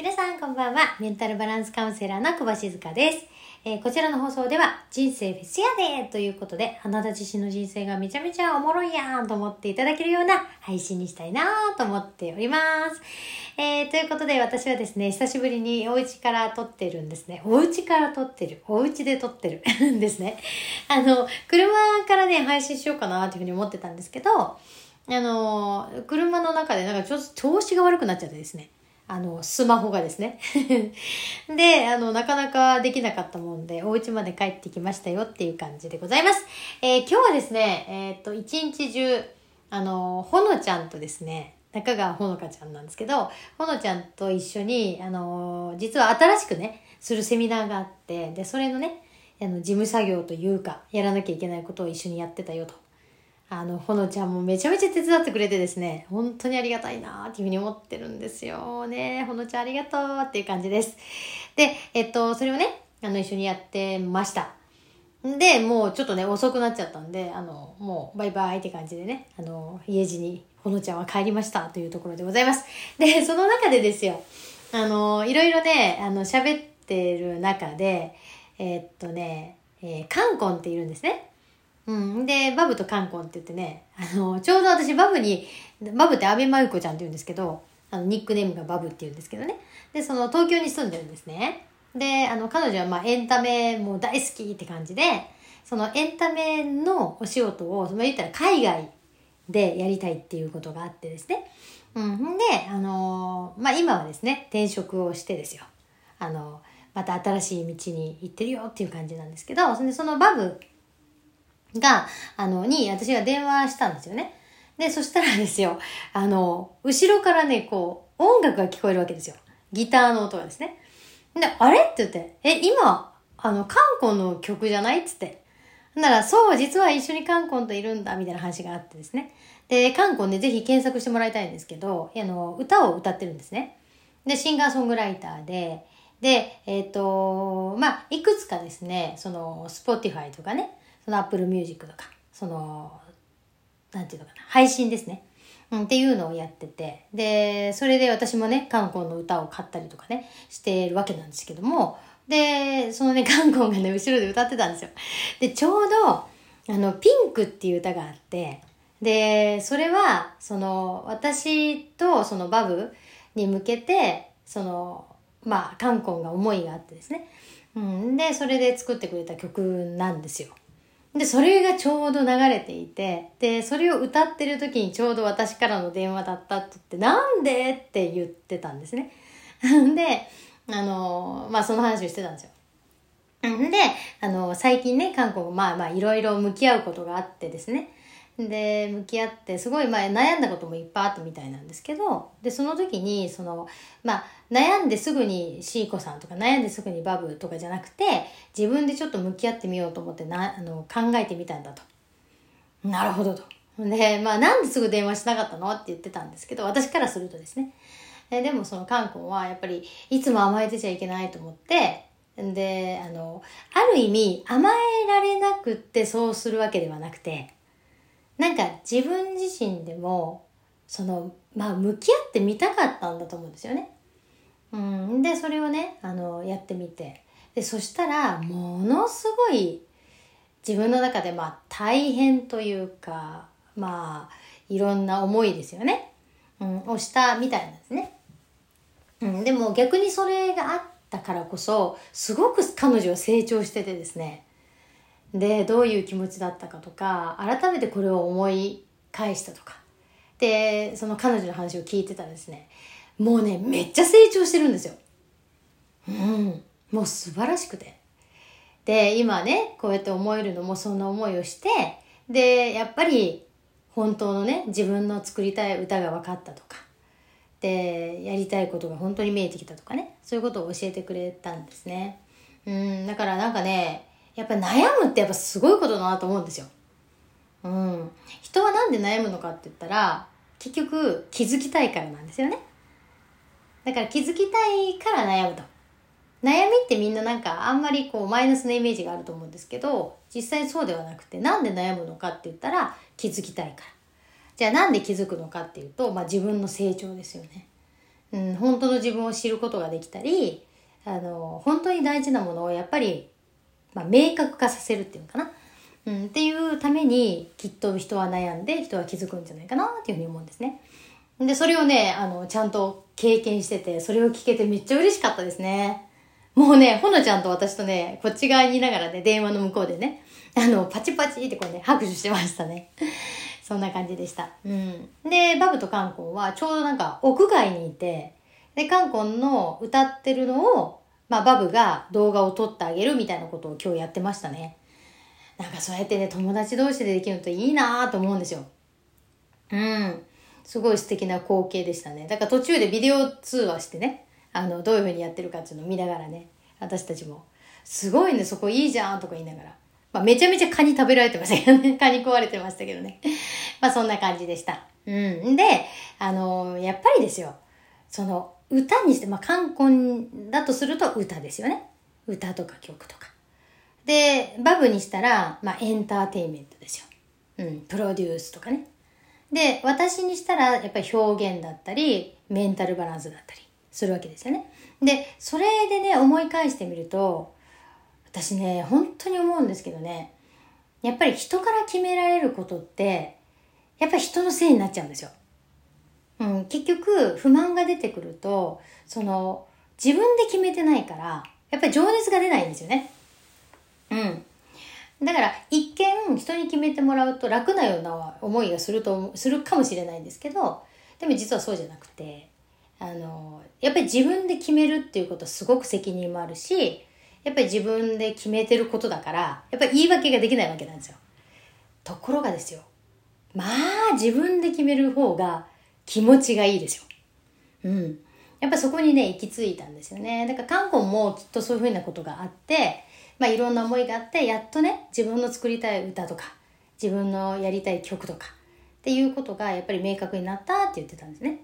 皆さんこんばんは。メンタルバランスカウンセラーの久保静香です。えーこちらの放送では、人生フェスやでということで、あなた自身の人生がめちゃめちゃおもろいやんと思っていただけるような配信にしたいなと思っております。えーということで、私はですね、久しぶりにお家から撮ってるんですね。お家から撮ってる。お家で撮ってるん ですね。あの、車からね、配信しようかなというふうに思ってたんですけど、あの、車の中でなんかちょっと調子が悪くなっちゃってですね。あの、スマホがですね。で、あの、なかなかできなかったもんで、お家まで帰ってきましたよっていう感じでございます。えー今日はですね、えーっと、一日中、あの、ほのちゃんとですね、中川ほのかちゃんなんですけど、ほのちゃんと一緒に、あの、実は新しくね、するセミナーがあって、で、それのね、あの、事務作業というか、やらなきゃいけないことを一緒にやってたよと。あの、ほのちゃんもめちゃめちゃ手伝ってくれてですね、本当にありがたいなっていうふうに思ってるんですよ。ねほのちゃんありがとうっていう感じです。で、えっと、それをね、あの、一緒にやってました。で、もうちょっとね、遅くなっちゃったんで、あの、もうバイバイって感じでね、あの、家路にほのちゃんは帰りましたというところでございます。で、その中でですよ、あの、いろいろね、あの、喋ってる中で、えっとね、えーカンコンっているんですね。うん。で、バブとカンコンって言ってね、あの、ちょうど私バブに、バブって安倍真由子ちゃんって言うんですけど、あの、ニックネームがバブって言うんですけどね。で、その東京に住んでるんですね。で、あの、彼女はまあエンタメも大好きって感じで、そのエンタメのお仕事を、まあ言ったら海外でやりたいっていうことがあってですね。うん。で、あのまあ今はですね、転職をしてですよ。あの、また新しい道に行ってるよっていう感じなんですけど、それでそのバブが、あの、に私が電話したんですよね。で、そしたらですよ、あの、後ろからね、こう、音楽が聞こえるわけですよ。ギターの音がですね。で、あれ？って言って、え、今、あの、カンコンの曲じゃない？っつって。なら、そう、実は一緒にカンコンといるんだ、みたいな話があってですね。で、カンコンでぜひ検索してもらいたいんですけど、あの、歌を歌ってるんですね。で、シンガーソングライターで、で、えっ、と、まあ、いくつかですね、その、Spotify とかね、その Apple Music とか、その、なんていうのかな、配信ですね。うん、っていうのをやってて。で、それで私もね、カンコンの歌を買ったりとかね、してるわけなんですけども、で、そのね、カンコンがね、後ろで歌ってたんですよ。で、ちょうど、あの、ピンクっていう歌があって、で、それは、その、私とそのバブに向けて、その、まあ、カンコンが思いがあってですね。うん、で、それで作ってくれた曲なんですよ。で、それがちょうど流れていて、で、それを歌ってる時にちょうど私からの電話だったって言って、なんで？って言ってたんですね。で、あの、まあ、その話をしてたんですよ。で、あの、最近ね、韓国、まあまあ、いろいろ向き合うことがあってですね。で、向き合って、すごい、まあ、悩んだこともいっぱいあったみたいなんですけど、で、その時に、その、まあ、悩んですぐにシーコさんとか、悩んですぐにバブとかじゃなくて、自分でちょっと向き合ってみようと思ってな、あの、考えてみたんだと。なるほどと。で、まあ、なんですぐ電話しなかったのって言ってたんですけど、私からするとですね。えでもそのカンコンはやっぱりいつも甘えてちゃいけないと思って、で、あの、ある意味甘えられなくってそうするわけではなくて、なんか自分自身でも、その、まあ向き合ってみたかったんだと思うんですよね。うん。で、それをね、あの、やってみて。で、そしたら、ものすごい自分の中でまあ大変というか、まあ、いろんな思いですよね。うん、をしたみたいなんですね。うん、でも逆にそれがあったからこそ、すごく彼女は成長しててですね。で、どういう気持ちだったかとか、改めてこれを思い返したとか。で、その彼女の話を聞いてたらですね、もうね、めっちゃ成長してるんですよ。うん。もう素晴らしくて。で、今ね、こうやって思えるのもそんな思いをして、で、やっぱり本当のね、自分の作りたい歌が分かったとか、で、やりたいことが本当に見えてきたとかね、そういうことを教えてくれたんですね。うん、だからなんかね、やっぱ悩むってやっぱすごいことだなと思うんですよ。うん。人はなんで悩むのかって言ったら、結局気づきたいからなんですよね。だから気づきたいから悩むと。悩みってみんななんかあんまりこうマイナスなイメージがあると思うんですけど、実際そうではなくて、なんで悩むのかって言ったら気づきたいから。じゃあなんで気づくのかっていうと、まあ自分の成長ですよね。うん、本当の自分を知ることができたり、あの、本当に大事なものをやっぱり、まあ、明確化させるっていうのかな。うん、っていうために、きっと人は悩んで、人は気づくんじゃないかなっていうふうに思うんですね。で、それをね、あの、ちゃんと経験してて、それを聞けてめっちゃ嬉しかったですね。もうね、ほのちゃんと私とね、こっち側にいながらね、電話の向こうでね、あの、パチパチってこうね、拍手してましたね。そんな感じでした。うん。で、バブとカンコンはちょうどなんか屋外にいて、で、カンコンの歌ってるのを、まあ、バブが動画を撮ってあげるみたいなことを今日やってましたね。なんかそうやってね、友達同士でできるといいなぁと思うんですよ。うん。すごい素敵な光景でしたね。だから途中でビデオ通話してね、あの、どういう風にやってるかっていうのを見ながらね、私たちも、すごいね、そこいいじゃんとか言いながら。まあ、めちゃめちゃカニ食べられてましたけどね。カニ食われてましたけどね。まあ、そんな感じでした。うん。で、あの、やっぱりですよ。その、歌にして、まあ、観光だとすると歌ですよね。歌とか曲とか。で、バブにしたら、まあ、エンターテインメントですよ。うん、プロデュースとかね。で、私にしたら、やっぱり表現だったり、メンタルバランスだったりするわけですよね。で、それでね、思い返してみると、私ね、本当に思うんですけどね、やっぱり人から決められることって、やっぱり人のせいになっちゃうんですよ。うん、結局、不満が出てくると、その、自分で決めてないから、やっぱり情熱が出ないんですよね。うん。だから、一見、人に決めてもらうと楽なような思いがすると、するかもしれないんですけど、でも実はそうじゃなくて、あの、やっぱり自分で決めるっていうことはすごく責任もあるし、やっぱり自分で決めてることだから、やっぱり言い訳ができないわけなんですよ。ところがですよ。まあ、自分で決める方が気持ちがいいですよ。うん。やっぱそこにね、行き着いたんですよね。だから韓国もきっとそういうふうなことがあって、まあいろんな思いがあって、やっとね、自分の作りたい歌とか、自分のやりたい曲とか、っていうことがやっぱり明確になったって言ってたんですね。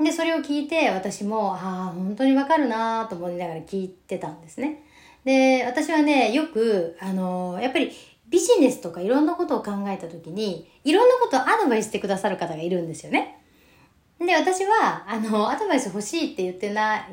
で、それを聞いて私も、ああ、本当にわかるなと思いながら聞いてたんですね。で、私はね、よく、あの、やっぱりビジネスとかいろんなことを考えた時に、いろんなことをアドバイスしてくださる方がいるんですよね。で、私は、あの、アドバイス欲しいって言ってな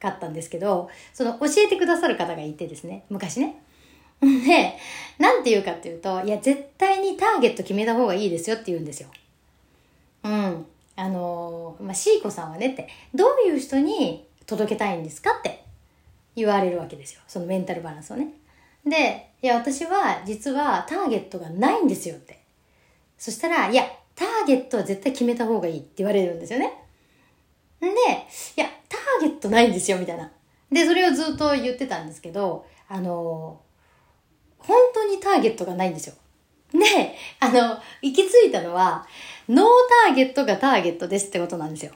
かったんですけど、その教えてくださる方がいてですね、昔ね。で、なんて言うかっていうと、いや、絶対にターゲット決めた方がいいですよって言うんですよ。うん。あの、まあ、シーコさんはねって、どういう人に届けたいんですかって言われるわけですよ。そのメンタルバランスをね。で、いや、私は実はターゲットがないんですよって。そしたら、いや、ターゲットは絶対決めた方がいいって言われるんですよね。んで、いや、ターゲットないんですよ、みたいな。で、それをずっと言ってたんですけど、あの、本当にターゲットがないんですよ。で、あの、行き着いたのは、ノーターゲットがターゲットですってことなんですよ。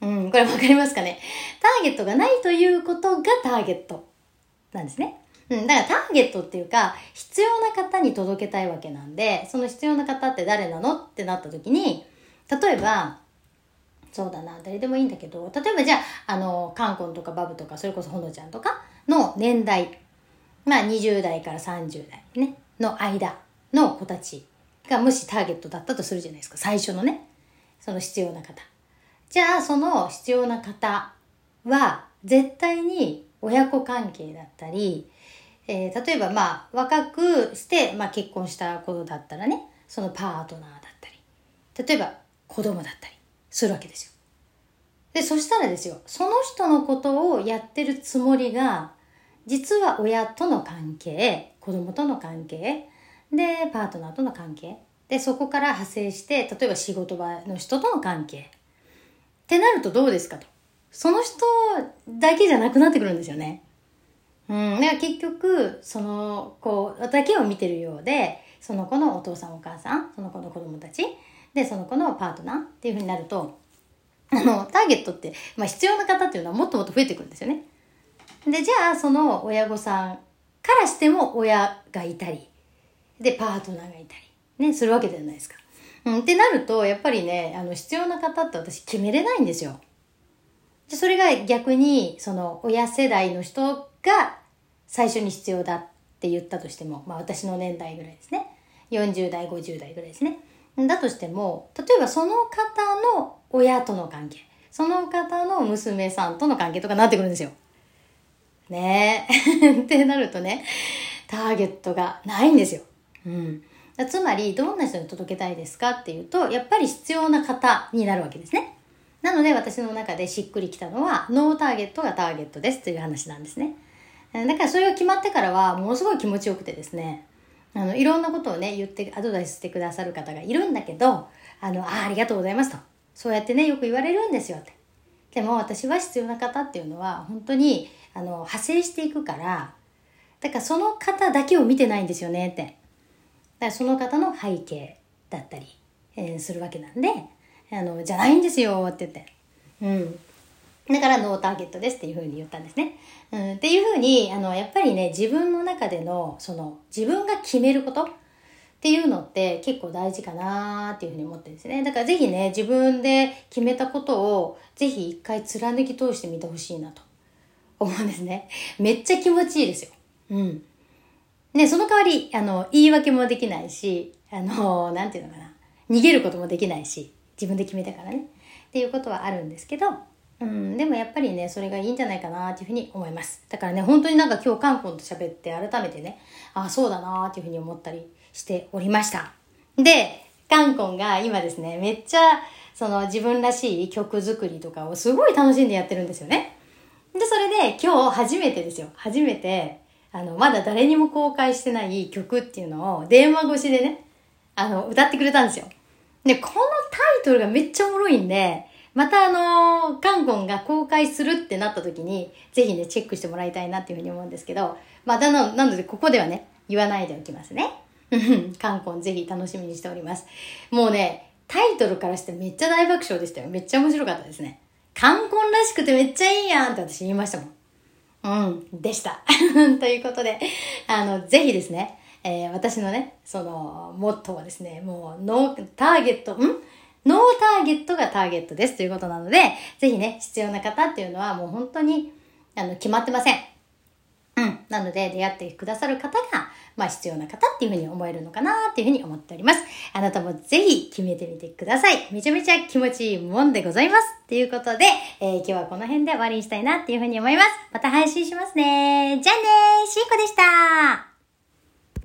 うん、これわかりますかね？ターゲットがないということがターゲットなんですね。うん、だからターゲットっていうか、必要な方に届けたいわけなんで、その必要な方って誰なのってなった時に、例えば、そうだな、誰でもいいんだけど、例えばじゃあ、あの、カンコンとかバブとか、それこそほのちゃんとかの年代、まあ20代から30代ね、の間の子たちがもしターゲットだったとするじゃないですか。最初のね、その必要な方。じゃあ、その必要な方は、絶対に親子関係だったり、えー、例えばまあ若くして、まあ、結婚したことだったらねそのパートナーだったり例えば子供だったりするわけですよ。でそしたらですよその人のことをやってるつもりが実は親との関係子供との関係でパートナーとの関係でそこから派生して例えば仕事場の人との関係ってなるとどうですかとその人だけじゃなくなってくるんですよね。うん、だから結局、その子だけを見てるようで、その子のお父さんお母さん、その子の子供たち、で、その子のパートナーっていうふうになると、あの、ターゲットって、まあ必要な方っていうのはもっともっと増えてくるんですよね。で、じゃあその親御さんからしても親がいたり、で、パートナーがいたり、ね、するわけじゃないですか。うん、ってなると、やっぱりね、あの、必要な方って私決めれないんですよ。で、それが逆に、その、親世代の人が最初に必要だって言ったとしても、まあ私の年代ぐらいですね。40代、50代ぐらいですね。だとしても、例えばその方の親との関係、その方の娘さんとの関係とかなってくるんですよ。ねえ。ってなるとね、ターゲットがないんですよ。うん。つまり、どんな人に届けたいですかっていうと、やっぱり必要な方になるわけですね。なので、私の中でしっくりきたのは、ノーターゲットがターゲットですという話なんですね。だからそれが決まってからは、ものすごい気持ちよくてですね、あの、いろんなことをね、言って、アドバイスしてくださる方がいるんだけど、あの、ああ、りがとうございますと。そうやってね、よく言われるんですよって。でも私は必要な方っていうのは、本当に、あの、派生していくから、だからその方だけを見てないんですよねって。だからその方の背景だったり、えー、するわけなんで、あの、じゃないんですよって言って。うん。だからノーターゲットですっていうふうに言ったんですね。うん、っていうふうに、あの、やっぱりね、自分の中での、その、自分が決めることっていうのって結構大事かなっていうふうに思ってるんですね。だからぜひね、自分で決めたことを、ぜひ一回貫き通してみてほしいなと思うんですね。めっちゃ気持ちいいですよ。うん。ね、その代わり、あの、言い訳もできないし、あの、なんていうのかな。逃げることもできないし、自分で決めたからね。っていうことはあるんですけど、うん、でもやっぱりね、それがいいんじゃないかなっていうふうに思います。だからね、本当になんか今日カンコンと喋って改めてね、ああ、そうだなっていうふうに思ったりしておりました。で、カンコンが今ですね、めっちゃ、その自分らしい曲作りとかをすごい楽しんでやってるんですよね。で、それで今日初めてですよ。初めて、あの、まだ誰にも公開してない曲っていうのを電話越しでね、あの、歌ってくれたんですよ。で、このタイトルがめっちゃおもろいんで、またあのー、カンコンが公開するってなった時に、ぜひね、チェックしてもらいたいなっていうふうに思うんですけど、またなので、ここではね、言わないでおきますね。カンコンぜひ楽しみにしております。もうね、タイトルからしてめっちゃ大爆笑でしたよ。めっちゃ面白かったですね。カンコンらしくてめっちゃいいやんって私言いましたもん。うん、でした。ということで、あの、ぜひですね、えー、私のね、その、モットーはですね、もう、ノー、ターゲット、んノーターゲットがターゲットですということなので、ぜひね、必要な方っていうのはもう本当に、あの、決まってません。うん。なので、出会ってくださる方が、まあ必要な方っていうふうに思えるのかなっていうふうに思っております。あなたもぜひ決めてみてください。めちゃめちゃ気持ちいいもんでございます。ということで、えー、今日はこの辺で終わりにしたいなっていうふうに思います。また配信しますね。じゃあねー、しーこでした